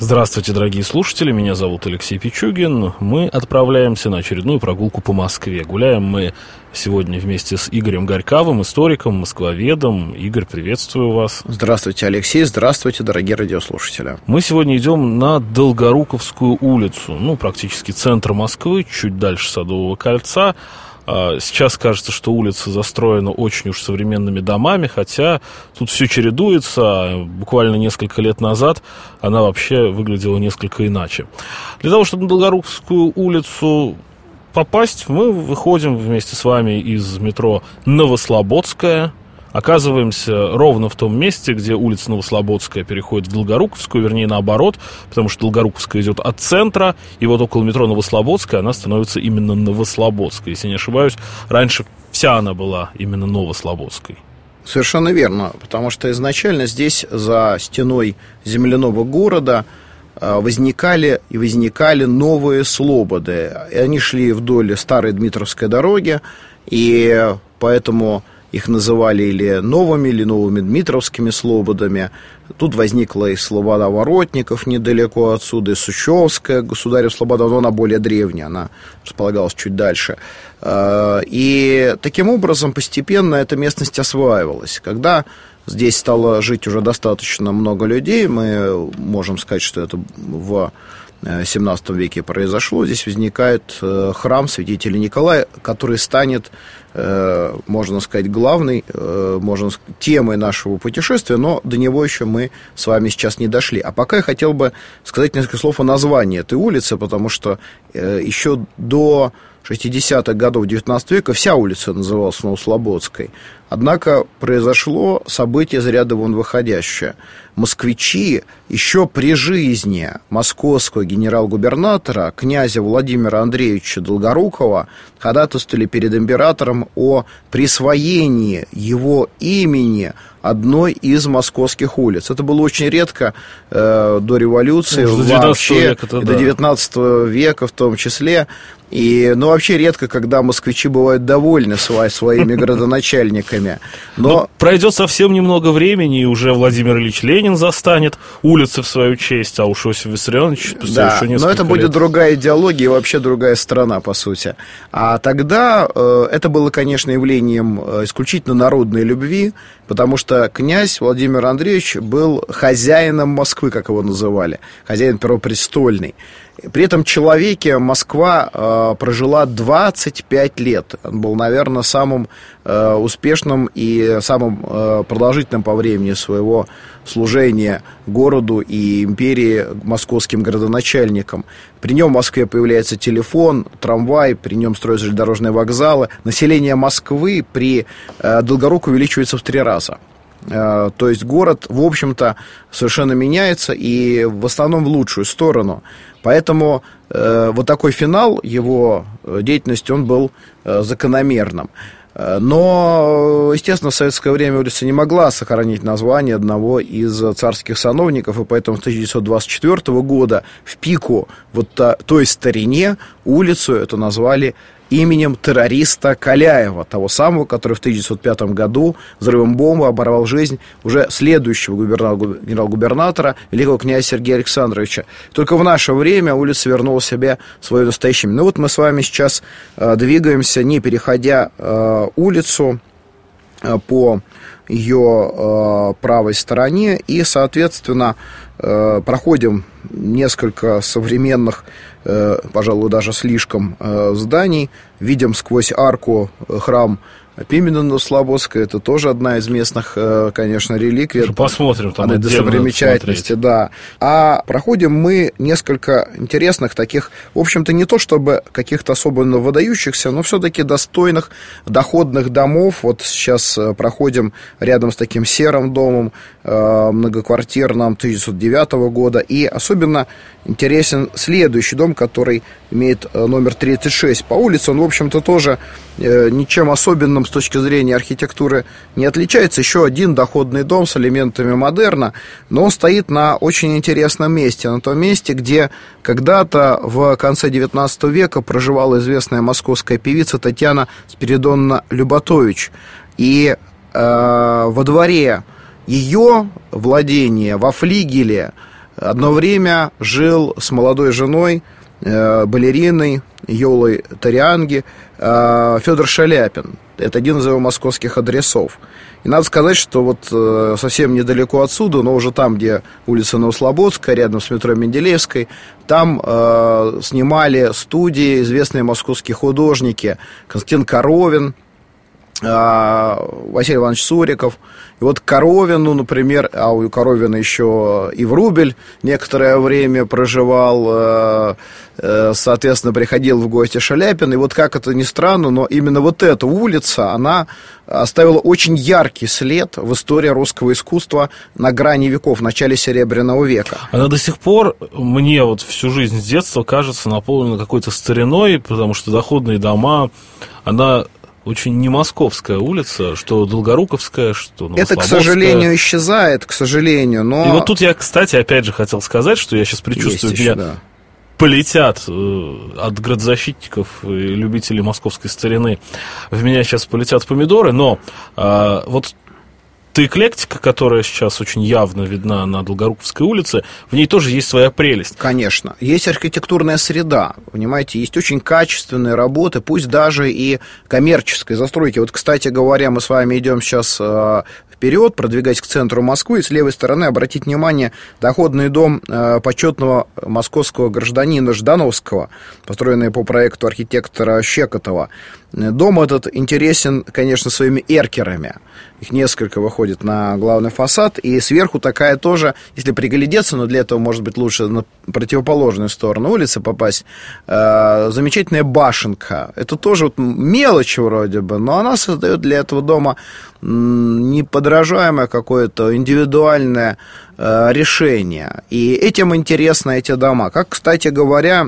Здравствуйте, дорогие слушатели, меня зовут Алексей Пичугин. Мы отправляемся на очередную прогулку по Москве. Гуляем мы сегодня вместе с Игорем Горьковым, историком, москвоведом. Игорь, приветствую вас. Здравствуйте, Алексей. Здравствуйте, дорогие радиослушатели. Мы сегодня идем на Долгоруковскую улицу, ну, практически центр Москвы, чуть дальше Садового кольца. А, сейчас кажется, что улица застроена очень уж современными домами, хотя тут все чередуется. А буквально несколько лет назад она вообще выглядела несколько иначе. Для того, чтобы на Долгоруковскую улицу попасть, мы выходим вместе с вами из метро Новослободская, оказываемся ровно в том месте, где улица Новослободская переходит в Долгоруковскую, вернее, наоборот, потому что Долгоруковская идет от центра, и вот около метро Новослободская она становится именно Новослободской. Если не ошибаюсь, раньше вся она была именно Новослободской. Совершенно верно, потому что изначально здесь за стеной земляного города а, возникали и возникали новые слободы. Они шли вдоль старой Дмитровской дороги, и поэтому их называли или новыми, или новыми Дмитровскими слободами. Тут возникла и Слобода Воротников недалеко отсюда, и Сучевская государев Слобода, но она более древняя, она располагалась чуть дальше. А, и таким образом постепенно эта местность осваивалась. Когда здесь стало жить уже достаточно много людей, мы можем сказать, что это в 17 веке произошло, здесь возникает э, храм святителя Николая, который станет, э, можно сказать, главной э, можно сказать, темой нашего путешествия, но до него еще мы с вами сейчас не дошли. А пока я хотел бы сказать несколько слов о названии этой улицы, потому что еще до 60-х годов XIX века вся улица называлась Новослободской. Однако произошло событие из ряда вон выходящее. Москвичи еще при жизни московского генерал-губернатора князя Владимира Андреевича Долгорукова ходатайствовали перед императором о присвоении его имени одной из московских улиц. Это было очень редко э, до революции, ну, вообще, века до 19 века в том числе. И, ну, вообще редко, когда москвичи бывают довольны свои, своими градоначальниками. Но... Но пройдет совсем немного времени, и уже Владимир Ильич Ленин застанет улицы в свою честь, а уж Иосиф Виссарионович да, еще несколько но это будет другая идеология и вообще другая страна, по сути. А тогда э, это было, конечно, явлением э, исключительно народной любви, потому что князь Владимир Андреевич был хозяином Москвы, как его называли, хозяин первопрестольный. При этом человеке Москва э, прожила 25 лет. Он был, наверное, самым э, успешным и самым э, продолжительным по времени своего служения городу и империи московским городоначальником. При нем в Москве появляется телефон, трамвай, при нем строятся железнодорожные вокзалы. Население Москвы при э, Долгоруку увеличивается в три раза. Э, то есть город, в общем-то, совершенно меняется и в основном в лучшую сторону. Поэтому э, вот такой финал его э, деятельности, он был закономерным. Но, естественно, в советское время улица не могла сохранить название одного из царских сановников, и поэтому с 1924 года в пику вот той старине улицу это назвали именем террориста Каляева, того самого, который в 1905 году взрывом бомбы оборвал жизнь уже следующего генерал-губернатора, великого князя Сергея Александровича. Только в наше время улица вернула себе свое настоящее. Ну вот мы с вами сейчас э, двигаемся, не переходя э, улицу по ее э, правой стороне. И, соответственно, э, проходим несколько современных, э, пожалуй, даже слишком э, зданий, видим сквозь арку э, храм Пименона Слободская, это тоже одна из местных, э, конечно, реликвий. Посмотрим там Она достопримечательности, да. А проходим мы несколько интересных таких, в общем-то, не то чтобы каких-то особенно выдающихся, но все-таки достойных доходных домов. Вот сейчас э, проходим рядом с таким серым домом, э, многоквартирным, 1919 1939 года. И особенно интересен следующий дом, который имеет э, номер 36 по улице. Он, в общем-то, тоже э, ничем особенным с точки зрения архитектуры не отличается. Еще один доходный дом с элементами модерна, но он стоит на очень интересном месте. На том месте, где когда-то в конце 19 века проживала известная московская певица Татьяна Спиридонна Люботович. И э, во дворе ее владения, во флигеле, одно время жил с молодой женой, балериной Йолой Тарианги э, Федор Шаляпин. Это один из его московских адресов. И надо сказать, что вот э, совсем недалеко отсюда, но уже там, где улица Новослободская, рядом с метро Менделеевской, там э, снимали студии известные московские художники Константин Коровин, Василий Иванович Суриков. И вот Коровину, например, а у Коровина еще и в Рубель некоторое время проживал, э, э, соответственно, приходил в гости Шаляпин. И вот как это ни странно, но именно вот эта улица, она оставила очень яркий след в истории русского искусства на грани веков, в начале Серебряного века. Она до сих пор мне вот всю жизнь с детства кажется наполнена какой-то стариной, потому что доходные дома, она очень не московская улица, что Долгоруковская, что Это, к сожалению, исчезает, к сожалению, но... И вот тут я, кстати, опять же хотел сказать, что я сейчас предчувствую, Есть еще, меня да. полетят э, от градозащитников и любителей московской старины, в меня сейчас полетят помидоры, но э, вот эта эклектика, которая сейчас очень явно видна на Долгоруковской улице, в ней тоже есть своя прелесть. Конечно. Есть архитектурная среда, понимаете, есть очень качественные работы, пусть даже и коммерческой застройки. Вот, кстати говоря, мы с вами идем сейчас э, вперед, продвигаясь к центру Москвы, и с левой стороны обратить внимание доходный дом э, почетного московского гражданина Ждановского, построенный по проекту архитектора Щекотова. Дом этот интересен, конечно, своими эркерами. Их несколько выходит на главный фасад, и сверху такая тоже, если приглядеться, но для этого, может быть, лучше на противоположную сторону улицы попасть, э, замечательная башенка. Это тоже вот мелочь вроде бы, но она создает для этого дома неподражаемое какое-то индивидуальное э, решение. И этим интересны эти дома. Как, кстати говоря,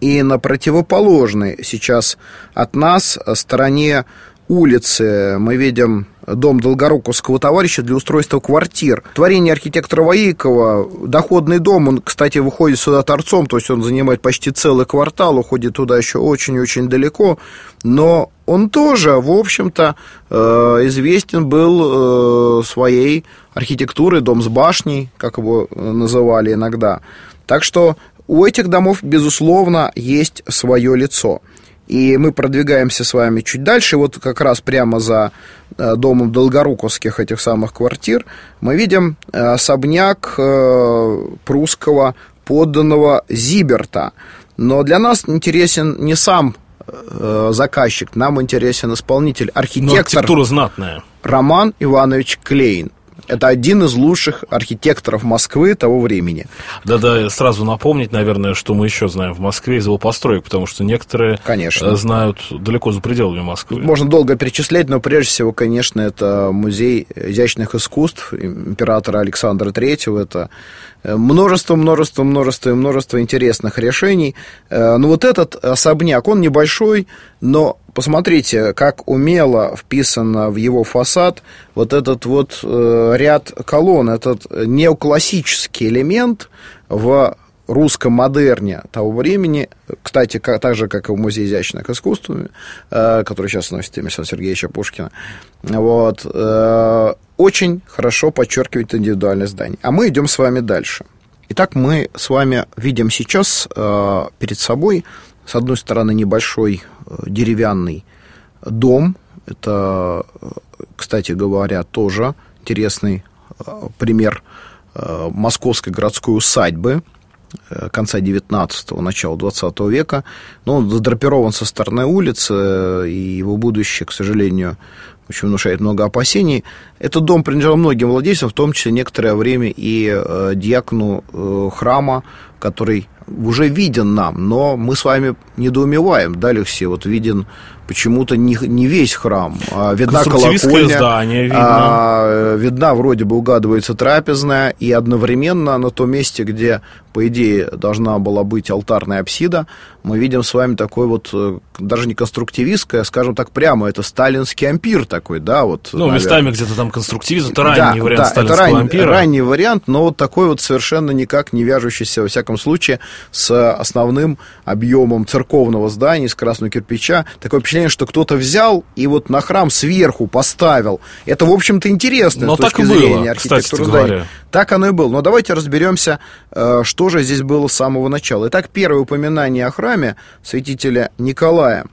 и на противоположной сейчас от нас стороне улицы мы видим дом Долгоруковского товарища для устройства квартир. Творение архитектора Ваикова, доходный дом, он, кстати, выходит сюда торцом, то есть он занимает почти целый квартал, уходит туда еще очень-очень далеко, но он тоже, в общем-то, э, известен был э, своей архитектурой, дом с башней, как его называли иногда. Так что у этих домов, безусловно, есть свое лицо. И мы продвигаемся с вами чуть дальше. Вот как раз прямо за э, домом Долгоруковских этих самых квартир мы видим э, особняк э, прусского подданного Зиберта. Но для нас интересен не сам заказчик, нам интересен исполнитель, архитектор. Но архитектура знатная. Роман Иванович Клейн. Это один из лучших архитекторов Москвы того времени. Да-да, сразу напомнить, наверное, что мы еще знаем в Москве из его построек, потому что некоторые конечно. Э, знают далеко за пределами Москвы. Можно долго перечислять, но прежде всего, конечно, это музей изящных искусств императора Александра Третьего. Это э, множество, множество, множество и множество интересных решений. Э, но вот этот особняк, он небольшой, но посмотрите, как умело вписано в его фасад вот этот вот э, ряд колонн, этот неоклассический элемент в русском модерне того времени, кстати, как, так же, как и в Музее изящных искусств, э, который сейчас носит имя Александра Сергеевича Пушкина, вот, э, очень хорошо подчеркивает индивидуальное здание. А мы идем с вами дальше. Итак, мы с вами видим сейчас э, перед собой, с одной стороны, небольшой деревянный дом. Это, кстати говоря, тоже интересный э, пример э, московской городской усадьбы э, конца 19-го, начала 20 века. Но он задрапирован со стороны улицы, и его будущее, к сожалению, очень внушает много опасений. Этот дом принадлежал многим владельцам, в том числе некоторое время и э, диакону э, храма, который уже виден нам, но мы с вами недоумеваем, да, Алексей, вот виден почему-то не, не весь храм. А, видна колокольня, здание видно. А, видна вроде бы угадывается трапезная, и одновременно на том месте, где, по идее, должна была быть алтарная апсида, мы видим с вами такой вот, э, даже не конструктивистское, скажем так прямо, это сталинский ампир такой, да, вот. Ну, наверное. местами где-то там конструктивизм, это ранний да, вариант да, сталинского это ран, ампира. ранний вариант, но вот такой вот совершенно никак не вяжущийся, во всяком случае, с основным объемом церковного здания из красного кирпича. Такое впечатление, что кто-то взял и вот на храм сверху поставил. Это, в общем-то, интересно Но с точки так зрения было, архитектуры здания. Говоря. Так оно и было. Но давайте разберемся, э, что же здесь было с самого начала. Итак, первое упоминание о храме святителя Николая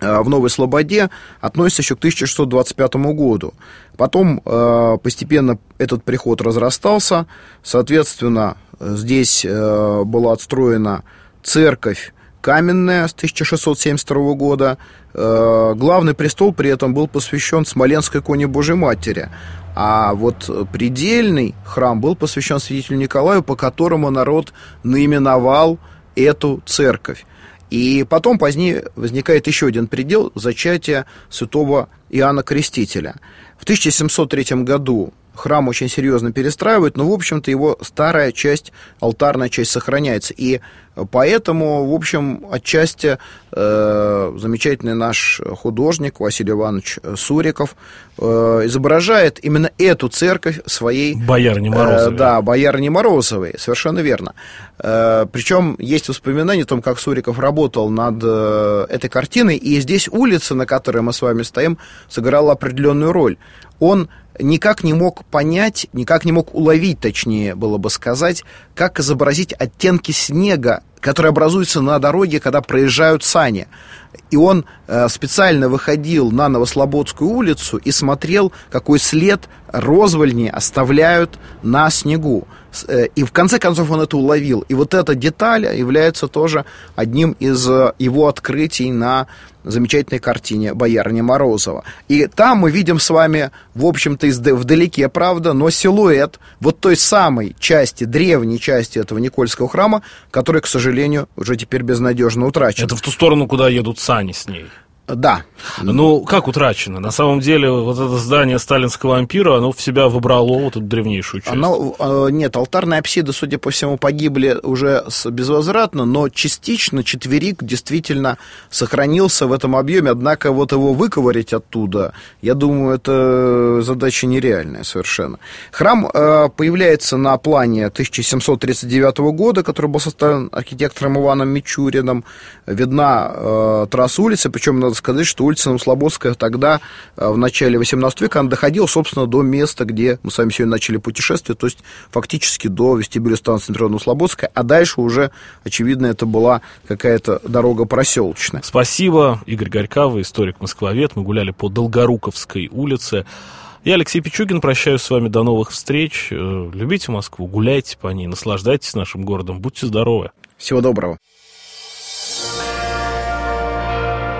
э, в Новой Слободе относится еще к 1625 году. Потом э, постепенно этот приход разрастался. Соответственно, здесь была отстроена церковь каменная с 1672 года. Э, главный престол при этом был посвящен Смоленской иконе Божьей Матери. А вот предельный храм был посвящен святителю Николаю, по которому народ наименовал эту церковь. И потом позднее возникает еще один предел зачатия святого Иоанна Крестителя. В 1703 году храм очень серьезно перестраивают, но, в общем-то, его старая часть, алтарная часть сохраняется. И поэтому, в общем, отчасти э, замечательный наш художник Василий Иванович Суриков э, изображает именно эту церковь своей... Боярни Морозовой. Э, да, Боярни Морозовой, совершенно верно. Э, причем есть воспоминания о том, как Суриков работал над э, этой картиной, и здесь улица, на которой мы с вами стоим, сыграла определенную роль. Он никак не мог понять, никак не мог уловить, точнее было бы сказать, как изобразить оттенки снега, которые образуются на дороге, когда проезжают сани. И он э, специально выходил на Новослободскую улицу и смотрел, какой след розвольни оставляют на снегу. Э, и в конце концов он это уловил. И вот эта деталь является тоже одним из э, его открытий на замечательной картине Боярни Морозова. И там мы видим с вами, в общем-то, вдалеке, правда, но силуэт вот той самой части, древней части этого Никольского храма, который, к сожалению, уже теперь безнадежно утрачен. Это в ту сторону, куда едут сани с ней. Да. Ну, как утрачено? На самом деле, вот это здание сталинского ампира, оно в себя выбрало вот эту древнейшую часть. Оно, э, нет, алтарные апсиды, судя по всему, погибли уже безвозвратно, но частично четверик действительно сохранился в этом объеме, однако вот его выковырять оттуда, я думаю, это задача нереальная совершенно. Храм э, появляется на плане 1739 года, который был составлен архитектором Иваном Мичуриным. Видна э, трасса улицы, причем, надо сказать, что улица Новослободская тогда, э, в начале 18 века, она доходила, собственно, до места, где мы с вами сегодня начали путешествие, то есть фактически до вестибюля станции метро Новослободская, а дальше уже, очевидно, это была какая-то дорога проселочная. Спасибо, Игорь Горькава, историк-москвовед. Мы гуляли по Долгоруковской улице. Я Алексей Пичугин, прощаюсь с вами до новых встреч. Э, любите Москву, гуляйте по ней, наслаждайтесь нашим городом, будьте здоровы. Всего доброго.